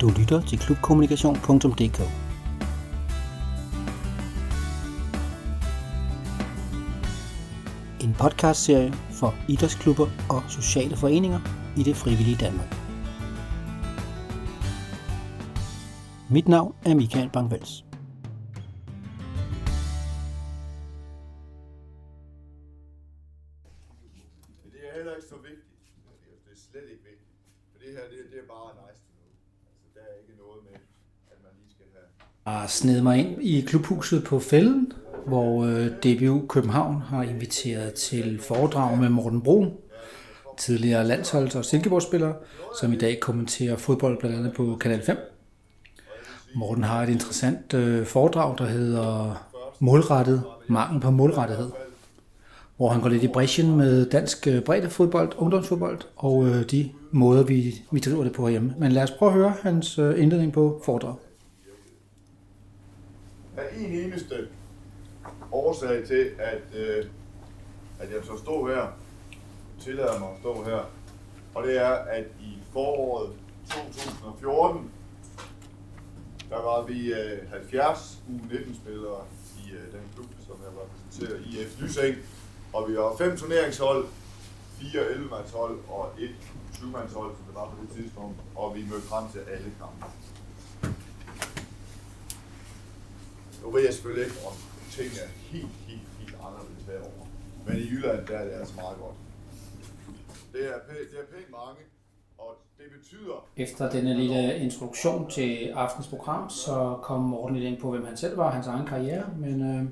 Du lytter til klubkommunikation.dk. En podcastserie for idrætsklubber og sociale foreninger i det frivillige Danmark. Mit navn er Michael Bangvels. Noget med, at man lige skal have... Jeg sned mig ind i klubhuset på Fælden, hvor øh, DBU København har inviteret til foredrag med Morten Bro, tidligere landsholds- og Silkeborg-spiller, som i dag kommenterer fodbold blandt andet på Kanal 5. Morten har et interessant øh, foredrag, der hedder Målrettet, mangel på målrettighed, hvor han går lidt i bræschen med dansk øh, breddefodbold, ungdomsfodbold og øh, de måder, vi, vi driver det på herhjemme. Men lad os prøve at høre hans øh, indledning på foredrag. Der er en eneste årsag til, at, øh, at jeg så står her, tillader mig at stå her, og det er, at i foråret 2014, der var vi øh, 70 U19-spillere i øh, den klub, som jeg repræsenterer, IF Lysing, og vi var fem turneringshold, fire 11-mandshold og et 20-mandshold, som det var på det tidspunkt, og vi mødte frem til alle kampe. Nu ved jeg selvfølgelig ikke, om tingene er helt, helt, helt anderledes herovre. Men i Jylland, der er det altså meget godt. Det er, pæ- det er pænt mange, og det betyder, Efter denne lille introduktion til aftens program, så kom Morten lidt ind på, hvem han selv var, hans egen karriere. Men øh,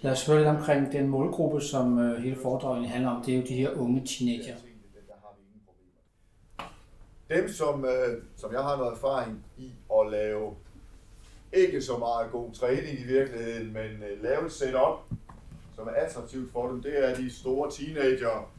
lad os høre lidt omkring den målgruppe, som øh, hele foredraget handler om. Det er jo de her unge teenager. Dem, som, øh, som jeg har noget erfaring i at lave ikke så meget god træning i virkeligheden, men øh, lave et setup, som er attraktivt for dem, det er de store teenager.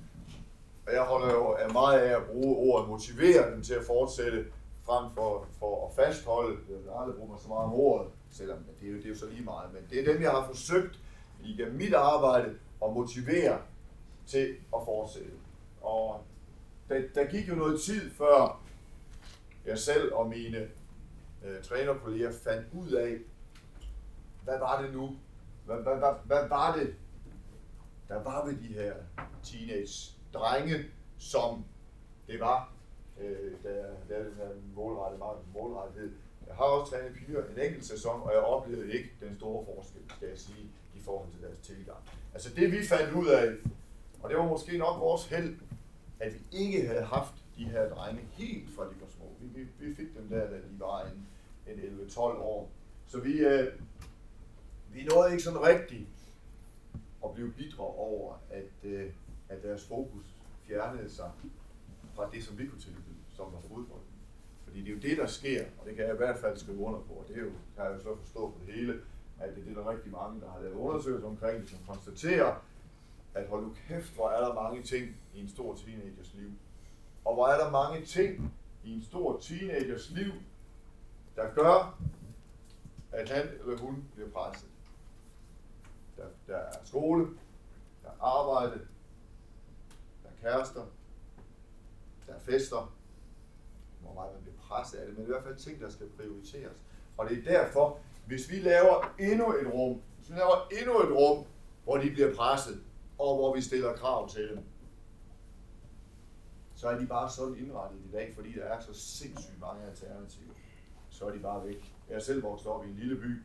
Og jeg holder jo af meget af at bruge ordet motivere dem til at fortsætte, frem for, for at fastholde. Jeg vil aldrig bruge mig så meget om ordet, selvom det er, jo, det er jo så lige meget. Men det er dem, jeg har forsøgt igennem mit arbejde og motivere til at fortsætte. Og der, der gik jo noget tid før jeg selv og mine øh, trænerkolleger fandt ud af, hvad var det nu? Hvad, hvad, hvad, hvad var det, der var ved de her teenage drenge, som det var, øh, da jeg lavede den her målrettet, meget. Jeg har også trænet piger en enkelt sæson, og jeg oplevede ikke den store forskel, skal jeg sige, i forhold til deres tilgang. Altså det vi fandt ud af, og det var måske nok vores held, at vi ikke havde haft de her drenge helt fra de var små. Vi, vi, vi fik dem der, da de var en, en 11-12 år. Så vi, øh, vi nåede ikke sådan rigtigt at blive bitre over, at, øh, at deres fokus fjernede sig fra det, som vi kunne tilbyde, som var fodbold. Fordi det er jo det, der sker, og det kan jeg i hvert fald skrive under på, og det er jo, kan jeg jo så forstå på det hele, at det er det, der er rigtig mange, der har lavet undersøgelser omkring det, som konstaterer, at hold nu kæft, hvor er der mange ting i en stor teenagers liv. Og hvor er der mange ting i en stor teenagers liv, der gør, at han eller hun bliver presset. Der, der er skole, der er arbejde, der er kærester, der er fester, hvor meget man bliver presset af det, men i hvert fald ting, der skal prioriteres. Og det er derfor, hvis vi laver endnu et rum, hvis vi laver endnu et rum, hvor de bliver presset, og hvor vi stiller krav til dem, så er de bare sådan indrettet i dag, fordi der er så sindssygt mange alternativer. Så er de bare væk. Jeg er selv vokset op i en lille by,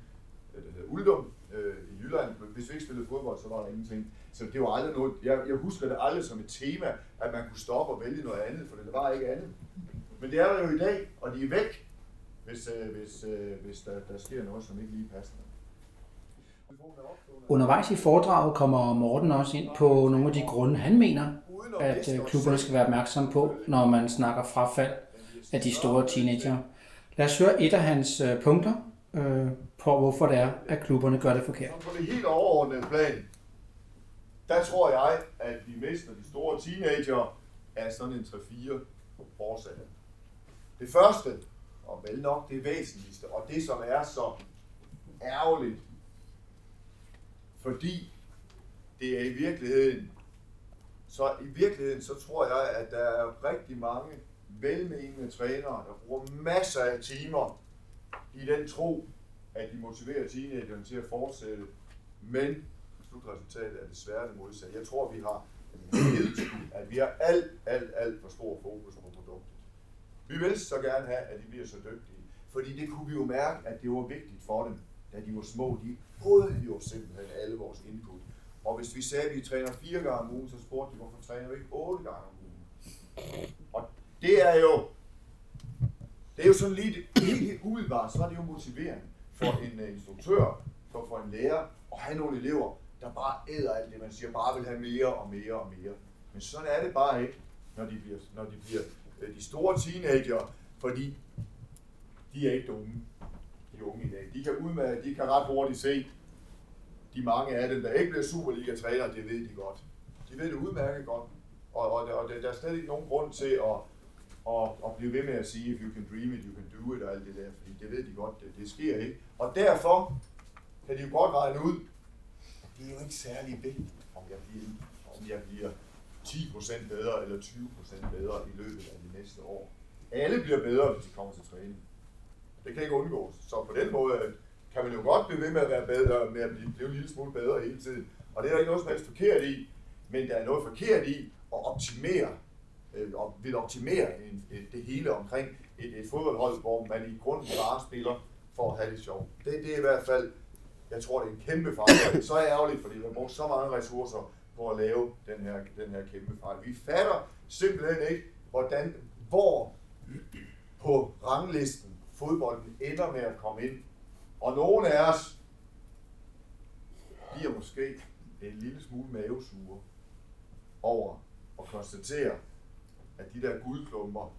øh, der hedder Uldum øh, i Jylland. Hvis vi ikke spillede fodbold, så var der ingenting. Så det var aldrig noget, jeg, jeg husker det aldrig som et tema, at man kunne stoppe og vælge noget andet, for det var ikke andet. Men det er der jo i dag, og de er væk, hvis, øh, hvis, øh, hvis der, der sker noget, som ikke lige passer. Undervejs i foredraget kommer Morten også ind på nogle af de grunde, han mener, at øh, klubberne skal være opmærksomme på, når man snakker frafald af de store teenager. Lad os høre et af hans punkter øh, på, hvorfor det er, at klubberne gør det forkert. På det helt overordnede plan, der tror jeg, at vi mister de store teenager af sådan en 3-4 årsager. Det første, og vel nok det væsentligste, og det som er så ærgerligt, fordi det er i virkeligheden, så i virkeligheden, så tror jeg, at der er rigtig mange velmenende trænere, der bruger masser af timer i den tro, at de motiverer teenagerne til at fortsætte. Men slutresultatet er desværre det modsatte. Jeg tror, vi har at vi har alt, alt, alt for stor fokus på produktet. Vi vil så gerne have, at de bliver så dygtige, fordi det kunne vi jo mærke, at det var vigtigt for dem, da de var små. De åd jo simpelthen alle vores input. Og hvis vi sagde, at vi træner fire gange om ugen, så spurgte de, hvorfor træner vi ikke otte gange om ugen? Og det er jo, det er jo sådan lige, lige umiddelbart, så er det jo motiverende for en øh, instruktør, for, for en lærer, at have nogle elever, der bare æder alt det, man siger, bare vil have mere og mere og mere. Men sådan er det bare ikke, når de bliver, når de, bliver Øh, de store teenager, fordi de er ikke dumme, de unge i dag. De kan udmærke, de kan ret hurtigt se, de mange af dem, der ikke bliver Superliga-træner, det ved de godt. De ved det udmærket godt. Og, og, og der er slet ikke nogen grund til at, at, at blive ved med at sige, if you can dream it, you can do it, og alt det der, fordi det ved de godt, det, det sker ikke. Og derfor kan de jo godt regne ud, det er jo ikke særlig vigtigt, om jeg bliver, om jeg bliver 10% bedre eller 20% bedre i løbet af de næste år. Alle bliver bedre, hvis de kommer til træning. Det kan ikke undgås. Så på den måde øh, kan man jo godt blive ved med at være bedre, med at blive, blive en lille smule bedre hele tiden. Og det er der ikke noget som helst forkert i, men der er noget forkert i at optimere, øh, og vil optimere en, et, det hele omkring et, et fodboldhold, hvor man i grunden bare spiller for at have det sjovt. Det, det er i hvert fald, jeg tror, det er en kæmpe fejl. Så er ærgerligt, fordi man bruger så mange ressourcer på at lave den her, den her kæmpe fejl. Vi fatter simpelthen ikke, hvordan, hvor på ranglisten fodbolden ender med at komme ind. Og nogle af os bliver måske en lille smule mavesure over at konstatere, at de der guldklumper,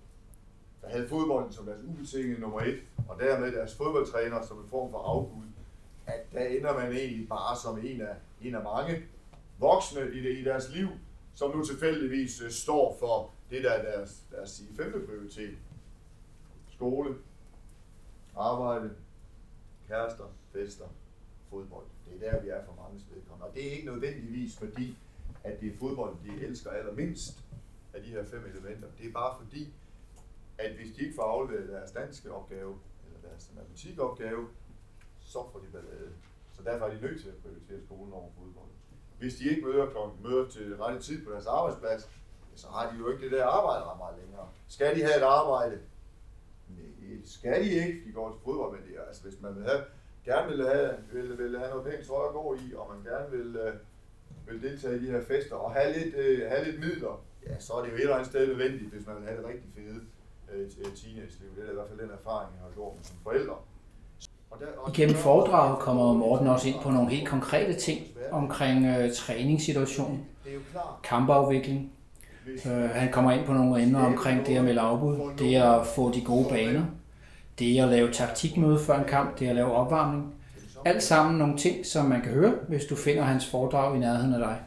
der havde fodbolden som deres ubetingede nummer et, og dermed deres fodboldtræner som en form for afgud, at der ender man egentlig bare som en af, en af mange voksne i, det, i deres liv, som nu tilfældigvis øh, står for det, der er deres, deres sige, femte prioritet. Skole, arbejde, kærester, fester, fodbold. Det er der, vi er for mange vedkommende. Og det er ikke nødvendigvis fordi, at det er fodbold, de elsker allermindst af de her fem elementer. Det er bare fordi, at hvis de ikke får afleveret deres danske opgave, eller deres matematikopgave, så får de ballade. Så derfor er de nødt til at prioritere skolen over fodbold. Hvis de ikke møder, på møder til rette tid på deres arbejdsplads, så har de jo ikke det der arbejde ret meget længere. Skal de have et arbejde? Nej, skal de ikke. De går til fodbold, men det er, altså, hvis man vil have, gerne vil have, vil, vil have noget pænt tøj at gå i, og man gerne vil, øh, vil deltage i de her fester og have lidt, øh, have lidt midler, ja, så er det jo et eller andet sted nødvendigt, hvis man vil have det rigtig fede øh, teenage-liv. Det er i hvert fald den erfaring, jeg har gjort med som forældre. Der, Igennem foredraget kommer Morten også ind på nogle helt konkrete ting omkring uh, træningssituation, kampafvikling. Uh, han kommer ind på nogle emner omkring det at melde afbud, det at få de gode baner, det at lave taktikmøde før en kamp, det at lave opvarmning. Alt sammen nogle ting, som man kan høre, hvis du finder hans foredrag i nærheden af dig.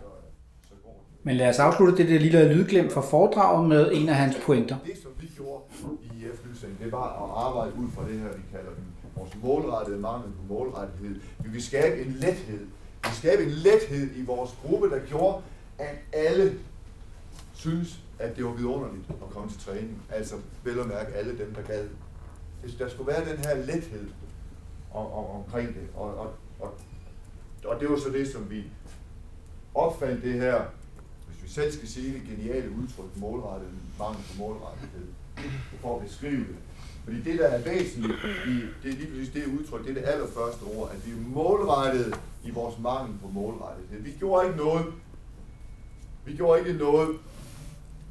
Men lad os afslutte det, det lille lydglem fra foredraget med en af hans pointer. Det, som vi gjorde i IF det var at arbejde ud fra det her, vi kalder den, vores målrettede mangel på målrettighed. Vi vil skabe en lethed. Vi vil skabe en lethed i vores gruppe, der gjorde, at alle synes, at det var vidunderligt at komme til træning. Altså vel at mærke alle dem, der gad der skulle være den her lethed om, om, omkring det. Og, og, og, og det var så det, som vi opfandt det her, hvis vi selv skal sige det geniale udtryk, målrettet, mangel på målrettighed, for at beskrive det. Fordi det, der er væsentligt i det er lige præcis det udtryk, det er det allerførste ord, at vi er målrettet i vores mangel på målrettighed. Vi gjorde ikke noget, vi gjorde ikke noget,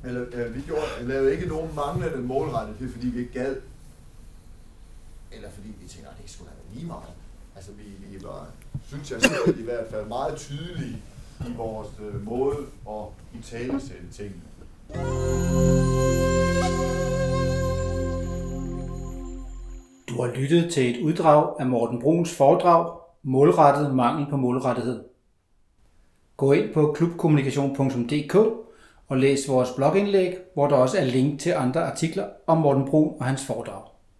eller, eller vi gjorde, lavede ikke nogen manglende målrettighed, fordi vi ikke gad eller fordi vi tænker, at det skulle have lige meget. Altså vi, vi var, synes jeg selv, i hvert fald meget tydelige i vores øh, måde at i tale sætte tingene. Du har lyttet til et uddrag af Morten Bruns foredrag Målrettet mangel på målrettighed. Gå ind på klubkommunikation.dk og læs vores blogindlæg, hvor der også er link til andre artikler om Morten Brun og hans foredrag.